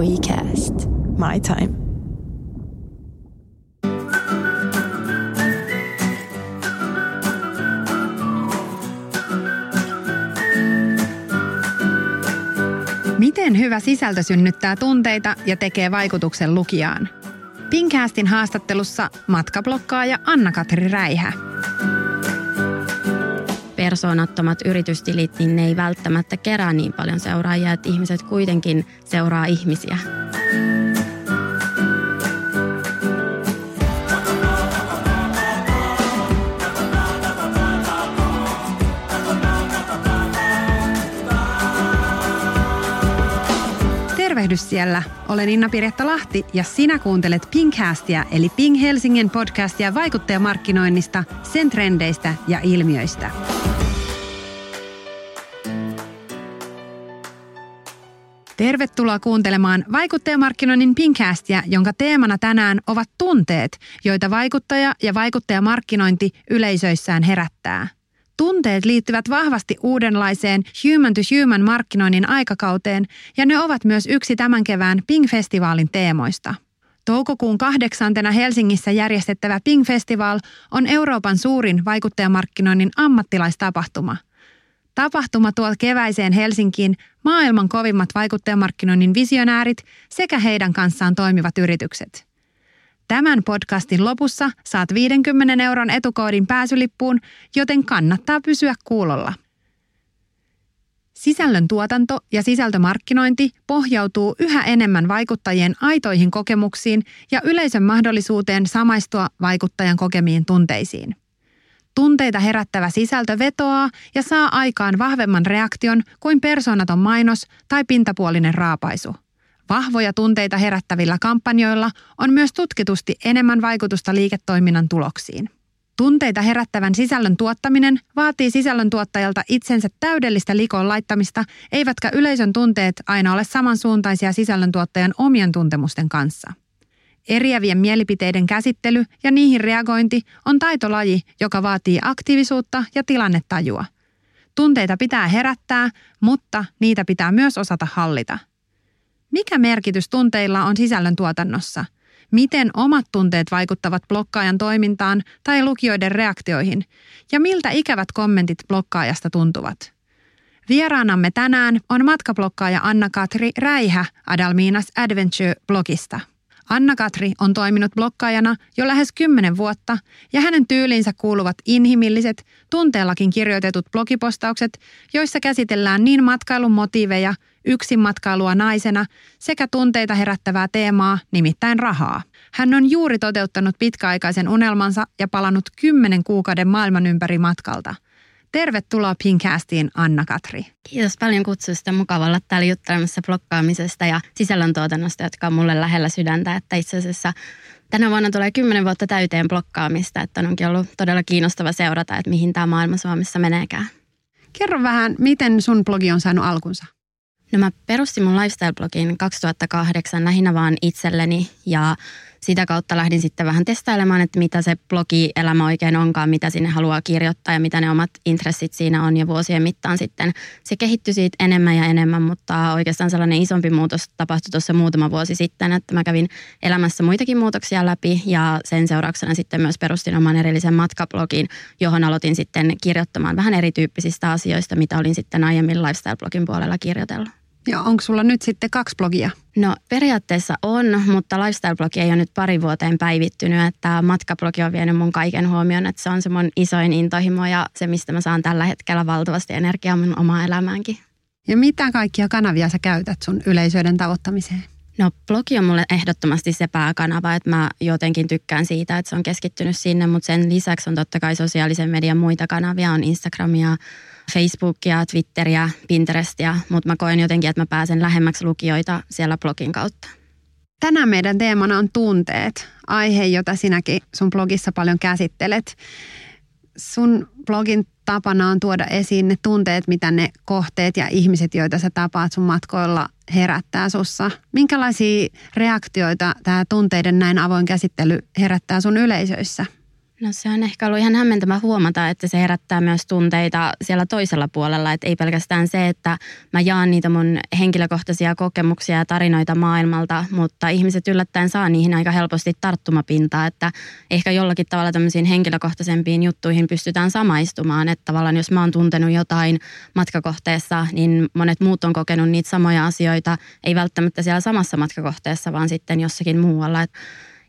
WeCast. My time. Miten hyvä sisältö synnyttää tunteita ja tekee vaikutuksen lukijaan? Pinkäästin haastattelussa matkablokkaaja Anna-Katri Räihä. Persoonattomat yritystilit, niin ne ei välttämättä kerää niin paljon seuraajia, että ihmiset kuitenkin seuraa ihmisiä. Tervehdys siellä. Olen Inna-Pirjetta Lahti ja sinä kuuntelet Pinkcastia eli Ping Helsingin podcastia vaikuttajamarkkinoinnista, sen trendeistä ja ilmiöistä. Tervetuloa kuuntelemaan vaikuttajamarkkinoinnin Pinkcastia, jonka teemana tänään ovat tunteet, joita vaikuttaja ja vaikuttajamarkkinointi yleisöissään herättää – Tunteet liittyvät vahvasti uudenlaiseen human-to-human markkinoinnin aikakauteen ja ne ovat myös yksi tämän kevään Ping-festivaalin teemoista. Toukokuun kahdeksantena Helsingissä järjestettävä Ping Festival on Euroopan suurin vaikuttajamarkkinoinnin ammattilaistapahtuma. Tapahtuma tuo keväiseen Helsinkiin maailman kovimmat vaikuttajamarkkinoinnin visionäärit sekä heidän kanssaan toimivat yritykset – Tämän podcastin lopussa saat 50 euron etukoodin pääsylippuun, joten kannattaa pysyä kuulolla. Sisällön tuotanto ja sisältömarkkinointi pohjautuu yhä enemmän vaikuttajien aitoihin kokemuksiin ja yleisön mahdollisuuteen samaistua vaikuttajan kokemiin tunteisiin. Tunteita herättävä sisältö vetoaa ja saa aikaan vahvemman reaktion kuin persoonaton mainos tai pintapuolinen raapaisu – Vahvoja tunteita herättävillä kampanjoilla on myös tutkitusti enemmän vaikutusta liiketoiminnan tuloksiin. Tunteita herättävän sisällön tuottaminen vaatii sisällöntuottajalta itsensä täydellistä likoon laittamista, eivätkä yleisön tunteet aina ole samansuuntaisia sisällöntuottajan omien tuntemusten kanssa. Eriävien mielipiteiden käsittely ja niihin reagointi on taitolaji, joka vaatii aktiivisuutta ja tilannetajua. Tunteita pitää herättää, mutta niitä pitää myös osata hallita – mikä merkitys tunteilla on sisällön tuotannossa? Miten omat tunteet vaikuttavat blokkaajan toimintaan tai lukijoiden reaktioihin? Ja miltä ikävät kommentit blokkaajasta tuntuvat? Vieraanamme tänään on matkablokkaaja Anna-Katri Räihä Adalminas Adventure-blogista. Anna-Katri on toiminut blokkaajana jo lähes 10 vuotta ja hänen tyyliinsä kuuluvat inhimilliset, tunteellakin kirjoitetut blogipostaukset, joissa käsitellään niin matkailun motiiveja – yksin matkailua naisena sekä tunteita herättävää teemaa, nimittäin rahaa. Hän on juuri toteuttanut pitkäaikaisen unelmansa ja palannut kymmenen kuukauden maailman ympäri matkalta. Tervetuloa Pinkastiin, Anna-Katri. Kiitos paljon kutsusta. Mukava olla täällä juttelemassa blokkaamisesta ja sisällöntuotannosta, jotka on mulle lähellä sydäntä. Että itse asiassa tänä vuonna tulee kymmenen vuotta täyteen blokkaamista, että onkin ollut todella kiinnostava seurata, että mihin tämä maailma Suomessa meneekään. Kerro vähän, miten sun blogi on saanut alkunsa? No mä perustin mun lifestyle-blogin 2008 lähinnä vaan itselleni ja sitä kautta lähdin sitten vähän testailemaan, että mitä se blogi-elämä oikein onkaan, mitä sinne haluaa kirjoittaa ja mitä ne omat intressit siinä on. Ja vuosien mittaan sitten se kehittyi siitä enemmän ja enemmän, mutta oikeastaan sellainen isompi muutos tapahtui tuossa muutama vuosi sitten, että mä kävin elämässä muitakin muutoksia läpi ja sen seurauksena sitten myös perustin oman erillisen matkablogin, johon aloitin sitten kirjoittamaan vähän erityyppisistä asioista, mitä olin sitten aiemmin lifestyle-blogin puolella kirjoitellut. Ja onko sulla nyt sitten kaksi blogia? No periaatteessa on, mutta lifestyle-blogi ei ole nyt pari vuoteen päivittynyt, että matkablogi on vienyt mun kaiken huomioon, että se on se mun isoin intohimo ja se, mistä mä saan tällä hetkellä valtavasti energiaa mun omaa elämäänkin. Ja mitä kaikkia kanavia sä käytät sun yleisöiden tavoittamiseen? No blogi on mulle ehdottomasti se pääkanava, että mä jotenkin tykkään siitä, että se on keskittynyt sinne, mutta sen lisäksi on totta kai sosiaalisen median muita kanavia, on Instagramia, Facebookia, Twitteriä, Pinterestia, mutta mä koen jotenkin, että mä pääsen lähemmäksi lukijoita siellä blogin kautta. Tänään meidän teemana on tunteet, aihe, jota sinäkin sun blogissa paljon käsittelet. Sun blogin tapana on tuoda esiin ne tunteet, mitä ne kohteet ja ihmiset, joita sä tapaat sun matkoilla, herättää sussa. Minkälaisia reaktioita tämä tunteiden näin avoin käsittely herättää sun yleisöissä? No se on ehkä ollut ihan hämmentävä huomata, että se herättää myös tunteita siellä toisella puolella. Että ei pelkästään se, että mä jaan niitä mun henkilökohtaisia kokemuksia ja tarinoita maailmalta, mutta ihmiset yllättäen saa niihin aika helposti tarttumapintaa. Että ehkä jollakin tavalla tämmöisiin henkilökohtaisempiin juttuihin pystytään samaistumaan. Että tavallaan jos mä oon tuntenut jotain matkakohteessa, niin monet muut on kokenut niitä samoja asioita. Ei välttämättä siellä samassa matkakohteessa, vaan sitten jossakin muualla. Että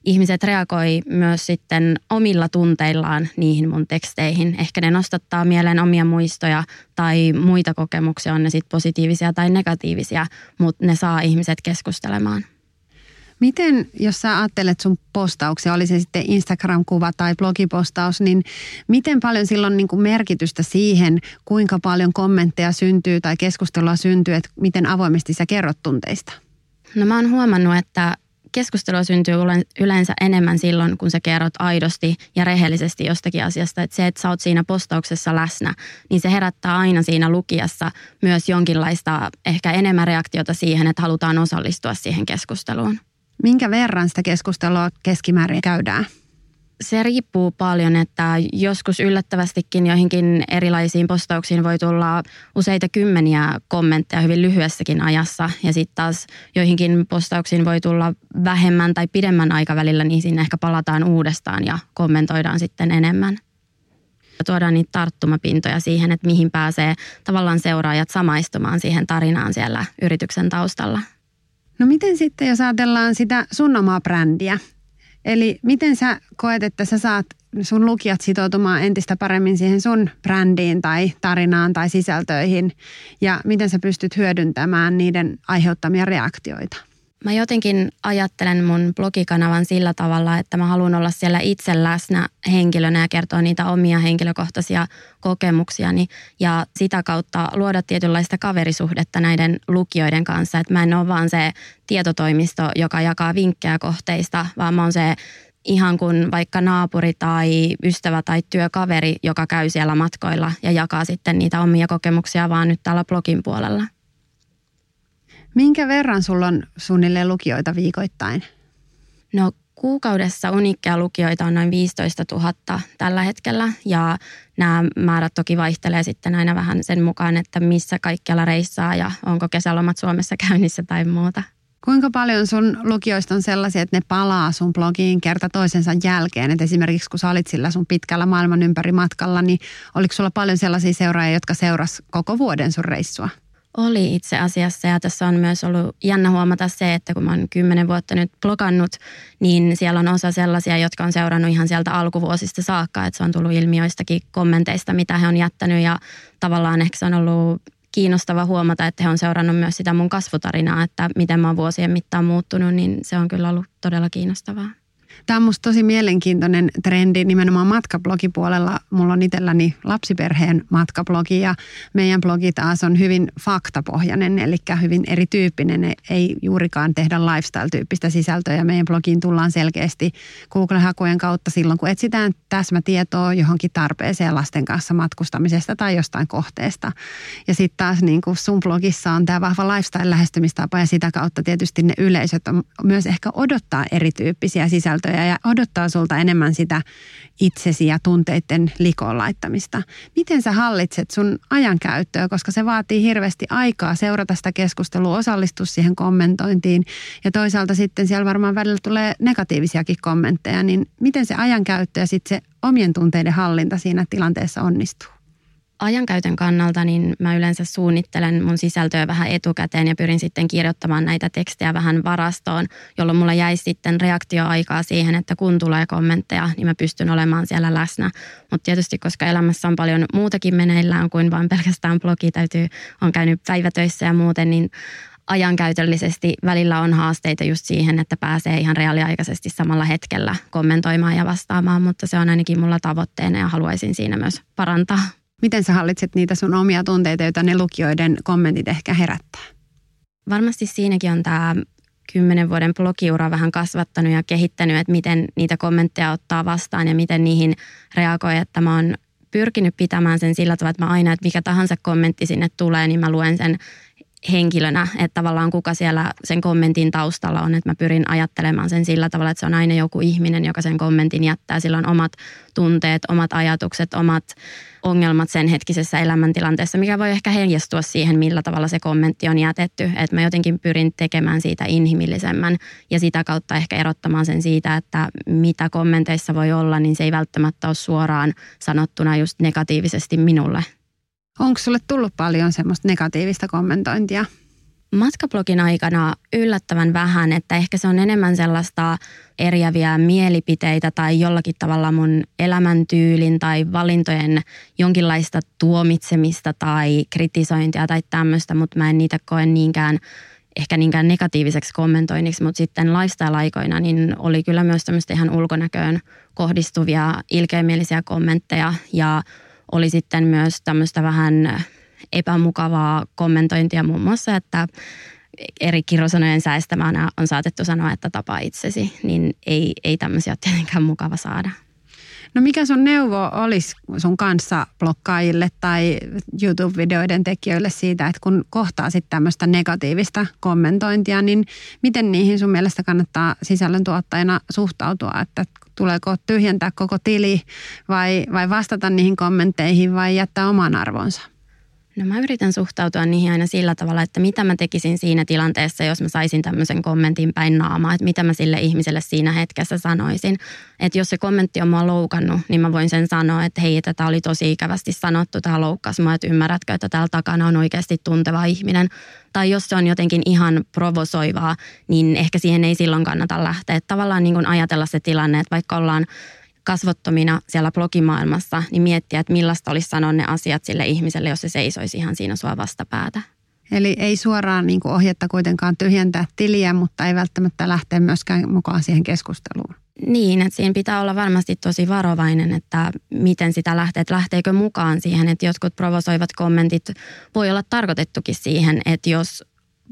ihmiset reagoi myös sitten omilla tunteillaan niihin mun teksteihin. Ehkä ne nostattaa mieleen omia muistoja tai muita kokemuksia, on ne sitten positiivisia tai negatiivisia, mutta ne saa ihmiset keskustelemaan. Miten, jos sä ajattelet sun postauksia, oli se sitten Instagram-kuva tai blogipostaus, niin miten paljon silloin niin kuin merkitystä siihen, kuinka paljon kommentteja syntyy tai keskustelua syntyy, että miten avoimesti sä kerrot tunteista? No mä oon huomannut, että keskustelua syntyy yleensä enemmän silloin, kun sä kerrot aidosti ja rehellisesti jostakin asiasta. Että se, että sä oot siinä postauksessa läsnä, niin se herättää aina siinä lukijassa myös jonkinlaista ehkä enemmän reaktiota siihen, että halutaan osallistua siihen keskusteluun. Minkä verran sitä keskustelua keskimäärin käydään? Se riippuu paljon, että joskus yllättävästikin joihinkin erilaisiin postauksiin voi tulla useita kymmeniä kommentteja hyvin lyhyessäkin ajassa. Ja sitten taas joihinkin postauksiin voi tulla vähemmän tai pidemmän aikavälillä, niin sinne ehkä palataan uudestaan ja kommentoidaan sitten enemmän. Tuodaan niitä tarttumapintoja siihen, että mihin pääsee tavallaan seuraajat samaistumaan siihen tarinaan siellä yrityksen taustalla. No miten sitten, jos ajatellaan sitä sun omaa brändiä, Eli miten sä koet, että sä saat sun lukijat sitoutumaan entistä paremmin siihen sun brändiin tai tarinaan tai sisältöihin ja miten sä pystyt hyödyntämään niiden aiheuttamia reaktioita? Mä jotenkin ajattelen mun blogikanavan sillä tavalla, että mä haluan olla siellä itse läsnä henkilönä ja kertoa niitä omia henkilökohtaisia kokemuksiani ja sitä kautta luoda tietynlaista kaverisuhdetta näiden lukijoiden kanssa. Että mä en ole vaan se tietotoimisto, joka jakaa vinkkejä kohteista, vaan mä oon se ihan kuin vaikka naapuri tai ystävä tai työkaveri, joka käy siellä matkoilla ja jakaa sitten niitä omia kokemuksia vaan nyt täällä blogin puolella. Minkä verran sulla on suunnilleen lukijoita viikoittain? No kuukaudessa unikkeja lukijoita on noin 15 000 tällä hetkellä ja nämä määrät toki vaihtelee sitten aina vähän sen mukaan, että missä kaikkialla reissaa ja onko kesälomat Suomessa käynnissä tai muuta. Kuinka paljon sun lukijoista on sellaisia, että ne palaa sun blogiin kerta toisensa jälkeen? Et esimerkiksi kun sä olit sillä sun pitkällä maailman ympäri matkalla, niin oliko sulla paljon sellaisia seuraajia, jotka seuras koko vuoden sun reissua? Oli itse asiassa. Ja tässä on myös ollut jännä huomata se, että kun mä oon kymmenen vuotta nyt blogannut, niin siellä on osa sellaisia, jotka on seurannut ihan sieltä alkuvuosista saakka, että se on tullut ilmiöistäkin kommenteista, mitä he on jättänyt. Ja tavallaan ehkä se on ollut kiinnostava huomata, että he on seurannut myös sitä mun kasvutarinaa, että miten mä oon vuosien mittaan muuttunut, niin se on kyllä ollut todella kiinnostavaa. Tämä on musta tosi mielenkiintoinen trendi nimenomaan matkablogipuolella. Mulla on itselläni lapsiperheen matkablogi ja meidän blogi taas on hyvin faktapohjainen, eli hyvin erityyppinen. Ei juurikaan tehdä lifestyle-tyyppistä sisältöä. Meidän blogiin tullaan selkeästi Google-hakujen kautta silloin, kun etsitään täsmätietoa johonkin tarpeeseen lasten kanssa matkustamisesta tai jostain kohteesta. Ja sitten taas niin kuin sun blogissa on tämä vahva lifestyle-lähestymistapa ja sitä kautta tietysti ne yleisöt on myös ehkä odottaa erityyppisiä sisältöjä sisältöjä ja odottaa sulta enemmän sitä itsesi ja tunteiden likoon laittamista. Miten sä hallitset sun ajankäyttöä, koska se vaatii hirveästi aikaa seurata sitä keskustelua, osallistua siihen kommentointiin ja toisaalta sitten siellä varmaan välillä tulee negatiivisiakin kommentteja, niin miten se ajankäyttö ja sitten se omien tunteiden hallinta siinä tilanteessa onnistuu? Ajankäytön kannalta niin mä yleensä suunnittelen mun sisältöä vähän etukäteen ja pyrin sitten kirjoittamaan näitä tekstejä vähän varastoon, jolloin mulla jäisi sitten reaktioaikaa siihen, että kun tulee kommentteja, niin mä pystyn olemaan siellä läsnä. Mutta tietysti, koska elämässä on paljon muutakin meneillään kuin vain pelkästään blogi, täytyy, on käynyt päivätöissä ja muuten, niin ajankäytöllisesti välillä on haasteita just siihen, että pääsee ihan reaaliaikaisesti samalla hetkellä kommentoimaan ja vastaamaan, mutta se on ainakin mulla tavoitteena ja haluaisin siinä myös parantaa. Miten sä hallitset niitä sun omia tunteita, joita ne lukijoiden kommentit ehkä herättää? Varmasti siinäkin on tämä kymmenen vuoden blogiura vähän kasvattanut ja kehittänyt, että miten niitä kommentteja ottaa vastaan ja miten niihin reagoi. Että mä oon pyrkinyt pitämään sen sillä tavalla, että mä aina, että mikä tahansa kommentti sinne tulee, niin mä luen sen henkilönä, että tavallaan kuka siellä sen kommentin taustalla on, että mä pyrin ajattelemaan sen sillä tavalla, että se on aina joku ihminen, joka sen kommentin jättää. Sillä on omat tunteet, omat ajatukset, omat ongelmat sen hetkisessä elämäntilanteessa, mikä voi ehkä heijastua siihen, millä tavalla se kommentti on jätetty. Että mä jotenkin pyrin tekemään siitä inhimillisemmän ja sitä kautta ehkä erottamaan sen siitä, että mitä kommenteissa voi olla, niin se ei välttämättä ole suoraan sanottuna just negatiivisesti minulle. Onko sulle tullut paljon semmoista negatiivista kommentointia? Matkablogin aikana yllättävän vähän, että ehkä se on enemmän sellaista eriäviä mielipiteitä tai jollakin tavalla mun elämäntyylin tai valintojen jonkinlaista tuomitsemista tai kritisointia tai tämmöistä, mutta mä en niitä koe niinkään ehkä niinkään negatiiviseksi kommentoinniksi, mutta sitten lifestyle-aikoina niin oli kyllä myös tämmöistä ihan ulkonäköön kohdistuvia ilkeämielisiä kommentteja ja oli sitten myös tämmöistä vähän epämukavaa kommentointia muun muassa, että eri kirosanojen säästämänä on saatettu sanoa, että tapa itsesi, niin ei, ei tämmöisiä ole tietenkään mukava saada. No mikä sun neuvo olisi sun kanssa blokkaajille tai YouTube-videoiden tekijöille siitä, että kun kohtaa sitten tämmöistä negatiivista kommentointia, niin miten niihin sun mielestä kannattaa sisällöntuottajana suhtautua, että tuleeko tyhjentää koko tili vai, vai vastata niihin kommentteihin vai jättää oman arvonsa? No mä yritän suhtautua niihin aina sillä tavalla, että mitä mä tekisin siinä tilanteessa, jos mä saisin tämmöisen kommentin päin naamaa, että mitä mä sille ihmiselle siinä hetkessä sanoisin. Että jos se kommentti on mua loukannut, niin mä voin sen sanoa, että hei, tätä oli tosi ikävästi sanottu, tämä loukkasi mua, että ymmärrätkö, että täällä takana on oikeasti tunteva ihminen. Tai jos se on jotenkin ihan provosoivaa, niin ehkä siihen ei silloin kannata lähteä. Että tavallaan niin kuin ajatella se tilanne, että vaikka ollaan kasvottomina siellä blogimaailmassa, niin miettiä, että millaista olisi sanoa ne asiat sille ihmiselle, jos se seisoisi ihan siinä sua vastapäätä. Eli ei suoraan niin kuin ohjetta kuitenkaan tyhjentää tiliä, mutta ei välttämättä lähteä myöskään mukaan siihen keskusteluun. Niin, että siinä pitää olla varmasti tosi varovainen, että miten sitä lähtee, että lähteekö mukaan siihen, että jotkut provosoivat kommentit voi olla tarkoitettukin siihen, että jos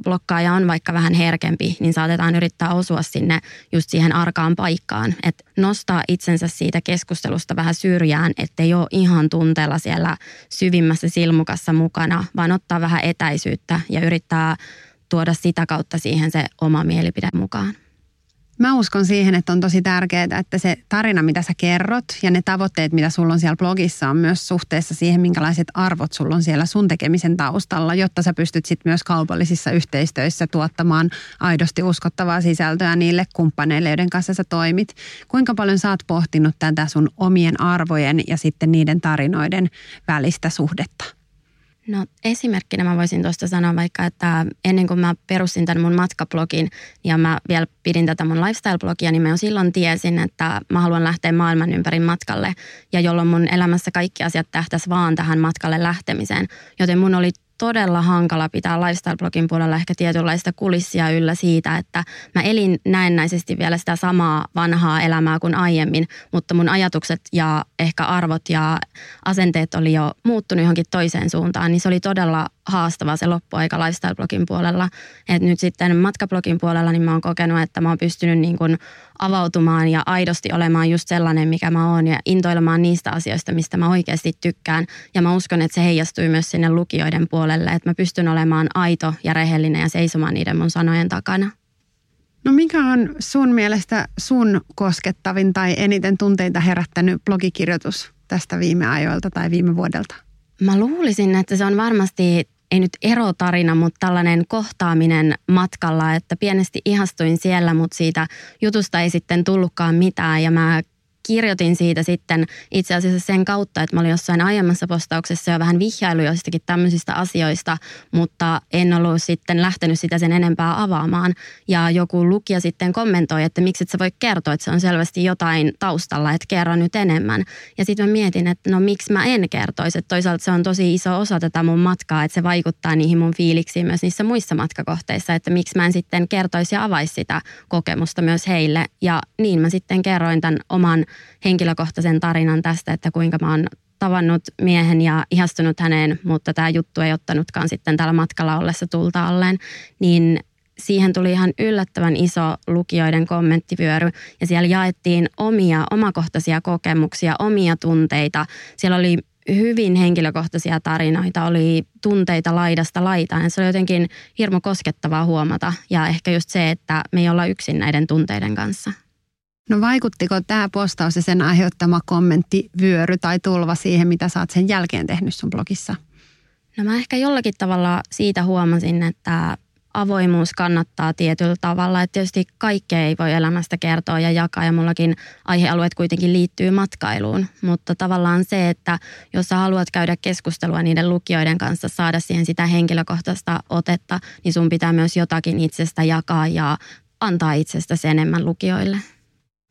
blokkaaja on vaikka vähän herkempi, niin saatetaan yrittää osua sinne just siihen arkaan paikkaan. Että nostaa itsensä siitä keskustelusta vähän syrjään, ettei ole ihan tunteella siellä syvimmässä silmukassa mukana, vaan ottaa vähän etäisyyttä ja yrittää tuoda sitä kautta siihen se oma mielipide mukaan. Mä uskon siihen, että on tosi tärkeää, että se tarina, mitä sä kerrot ja ne tavoitteet, mitä sulla on siellä blogissa, on myös suhteessa siihen, minkälaiset arvot sulla on siellä sun tekemisen taustalla, jotta sä pystyt sitten myös kaupallisissa yhteistöissä tuottamaan aidosti uskottavaa sisältöä niille kumppaneille, joiden kanssa sä toimit. Kuinka paljon sä oot pohtinut tätä sun omien arvojen ja sitten niiden tarinoiden välistä suhdetta? No esimerkkinä mä voisin tuosta sanoa vaikka, että ennen kuin mä perustin tämän mun matkablogin ja mä vielä pidin tätä mun lifestyle-blogia, niin mä jo silloin tiesin, että mä haluan lähteä maailman ympäri matkalle ja jolloin mun elämässä kaikki asiat tähtäisi vaan tähän matkalle lähtemiseen. Joten mun oli todella hankala pitää lifestyle-blogin puolella ehkä tietynlaista kulissia yllä siitä, että mä elin näennäisesti vielä sitä samaa vanhaa elämää kuin aiemmin, mutta mun ajatukset ja ehkä arvot ja asenteet oli jo muuttunut johonkin toiseen suuntaan, niin se oli todella haastava se loppuaika lifestyle-blogin puolella. Et nyt sitten matkablogin puolella niin mä oon kokenut, että mä oon pystynyt niin kuin avautumaan ja aidosti olemaan just sellainen, mikä mä oon ja intoilemaan niistä asioista, mistä mä oikeasti tykkään. Ja mä uskon, että se heijastui myös sinne lukijoiden puolelle, että mä pystyn olemaan aito ja rehellinen ja seisomaan niiden mun sanojen takana. No mikä on sun mielestä sun koskettavin tai eniten tunteita herättänyt blogikirjoitus tästä viime ajoilta tai viime vuodelta? Mä luulisin, että se on varmasti ei nyt erotarina, mutta tällainen kohtaaminen matkalla, että pienesti ihastuin siellä, mutta siitä jutusta ei sitten tullutkaan mitään. Ja mä kirjoitin siitä sitten itse asiassa sen kautta, että mä olin jossain aiemmassa postauksessa jo vähän vihjailu joistakin tämmöisistä asioista, mutta en ollut sitten lähtenyt sitä sen enempää avaamaan. Ja joku lukija sitten kommentoi, että miksi et sä voi kertoa, että se on selvästi jotain taustalla, että kerro nyt enemmän. Ja sitten mä mietin, että no miksi mä en kertoisi, että toisaalta se on tosi iso osa tätä mun matkaa, että se vaikuttaa niihin mun fiiliksiin myös niissä muissa matkakohteissa, että miksi mä en sitten kertoisi ja avaisi sitä kokemusta myös heille. Ja niin mä sitten kerroin tämän oman henkilökohtaisen tarinan tästä, että kuinka mä oon tavannut miehen ja ihastunut häneen, mutta tämä juttu ei ottanutkaan sitten täällä matkalla ollessa tulta alleen, niin siihen tuli ihan yllättävän iso lukijoiden kommenttivyöry ja siellä jaettiin omia omakohtaisia kokemuksia, omia tunteita. Siellä oli hyvin henkilökohtaisia tarinoita, oli tunteita laidasta laitaan. Ja se oli jotenkin hirmo koskettavaa huomata ja ehkä just se, että me ei olla yksin näiden tunteiden kanssa. No vaikuttiko tämä postaus ja sen aiheuttama kommentti, vyöry tai tulva siihen, mitä sä oot sen jälkeen tehnyt sun blogissa? No mä ehkä jollakin tavalla siitä huomasin, että avoimuus kannattaa tietyllä tavalla. Että tietysti kaikkea ei voi elämästä kertoa ja jakaa ja mullakin aihealueet kuitenkin liittyy matkailuun. Mutta tavallaan se, että jos sä haluat käydä keskustelua niiden lukijoiden kanssa, saada siihen sitä henkilökohtaista otetta, niin sun pitää myös jotakin itsestä jakaa ja antaa itsestäsi enemmän lukijoille.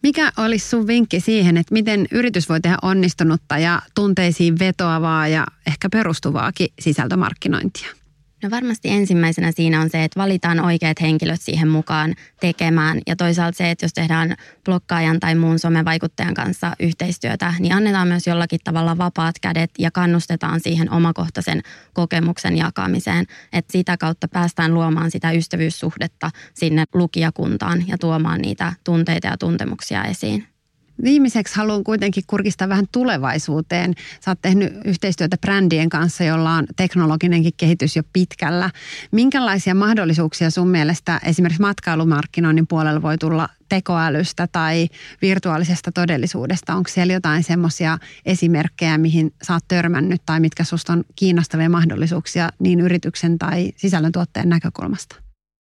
Mikä olisi sun vinkki siihen, että miten yritys voi tehdä onnistunutta ja tunteisiin vetoavaa ja ehkä perustuvaakin sisältömarkkinointia? No varmasti ensimmäisenä siinä on se, että valitaan oikeat henkilöt siihen mukaan tekemään. Ja toisaalta se, että jos tehdään blokkaajan tai muun somevaikuttajan kanssa yhteistyötä, niin annetaan myös jollakin tavalla vapaat kädet ja kannustetaan siihen omakohtaisen kokemuksen jakamiseen. Että sitä kautta päästään luomaan sitä ystävyyssuhdetta sinne lukijakuntaan ja tuomaan niitä tunteita ja tuntemuksia esiin. Viimeiseksi haluan kuitenkin kurkistaa vähän tulevaisuuteen. Sä oot tehnyt yhteistyötä brändien kanssa, jolla on teknologinenkin kehitys jo pitkällä. Minkälaisia mahdollisuuksia sun mielestä esimerkiksi matkailumarkkinoinnin puolella voi tulla tekoälystä tai virtuaalisesta todellisuudesta? Onko siellä jotain semmoisia esimerkkejä, mihin sä oot törmännyt tai mitkä susta on kiinnostavia mahdollisuuksia niin yrityksen tai sisällöntuottajan näkökulmasta?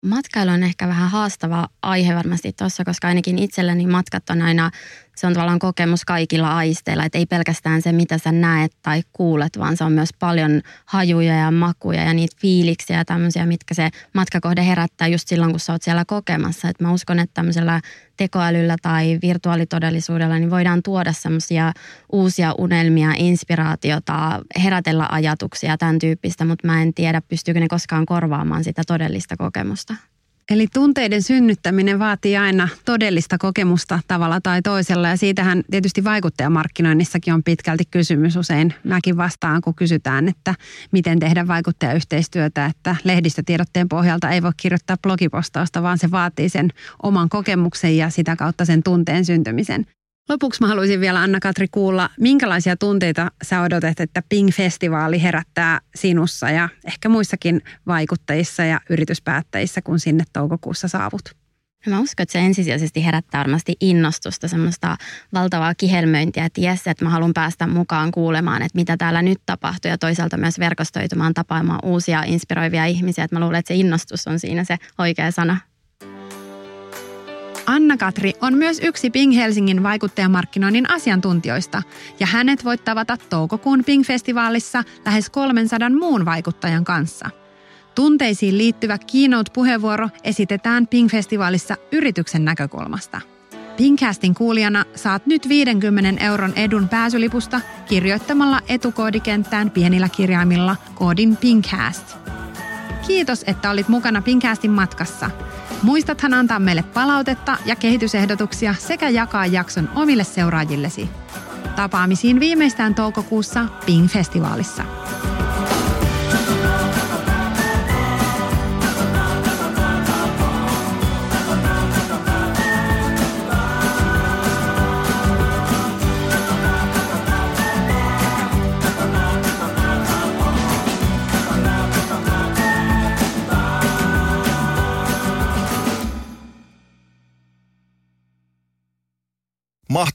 Matkailu on ehkä vähän haastava aihe varmasti tuossa, koska ainakin itselleni matkat on aina, se on tavallaan kokemus kaikilla aisteilla, että ei pelkästään se, mitä sä näet tai kuulet, vaan se on myös paljon hajuja ja makuja ja niitä fiiliksiä ja tämmöisiä, mitkä se matkakohde herättää just silloin, kun sä oot siellä kokemassa. Et mä uskon, että tämmöisellä tekoälyllä tai virtuaalitodellisuudella niin voidaan tuoda semmoisia uusia unelmia, inspiraatiota, herätellä ajatuksia, tämän tyyppistä, mutta mä en tiedä, pystyykö ne koskaan korvaamaan sitä todellista kokemusta. Eli tunteiden synnyttäminen vaatii aina todellista kokemusta tavalla tai toisella ja siitähän tietysti vaikuttajamarkkinoinnissakin on pitkälti kysymys usein. Mäkin vastaan, kun kysytään, että miten tehdä vaikuttajayhteistyötä, että lehdistötiedotteen pohjalta ei voi kirjoittaa blogipostausta, vaan se vaatii sen oman kokemuksen ja sitä kautta sen tunteen syntymisen. Lopuksi mä haluaisin vielä Anna-Katri kuulla, minkälaisia tunteita sä odotat, että Ping-festivaali herättää sinussa ja ehkä muissakin vaikuttajissa ja yrityspäättäjissä, kun sinne toukokuussa saavut? No mä uskon, että se ensisijaisesti herättää varmasti innostusta, semmoista valtavaa kihelmöintiä, että jes, että mä haluan päästä mukaan kuulemaan, että mitä täällä nyt tapahtuu ja toisaalta myös verkostoitumaan, tapaamaan uusia inspiroivia ihmisiä, että mä luulen, että se innostus on siinä se oikea sana. Anna-Katri on myös yksi Ping Helsingin vaikuttajamarkkinoinnin asiantuntijoista ja hänet voit tavata toukokuun Ping-festivaalissa lähes 300 muun vaikuttajan kanssa. Tunteisiin liittyvä keynote-puheenvuoro esitetään Ping-festivaalissa yrityksen näkökulmasta. Pingcastin kuulijana saat nyt 50 euron edun pääsylipusta kirjoittamalla etukoodikenttään pienillä kirjaimilla koodin Pingcast. Kiitos, että olit mukana Pingcastin matkassa – Muistathan antaa meille palautetta ja kehitysehdotuksia sekä jakaa jakson omille seuraajillesi. Tapaamisiin viimeistään toukokuussa Ping-festivaalissa.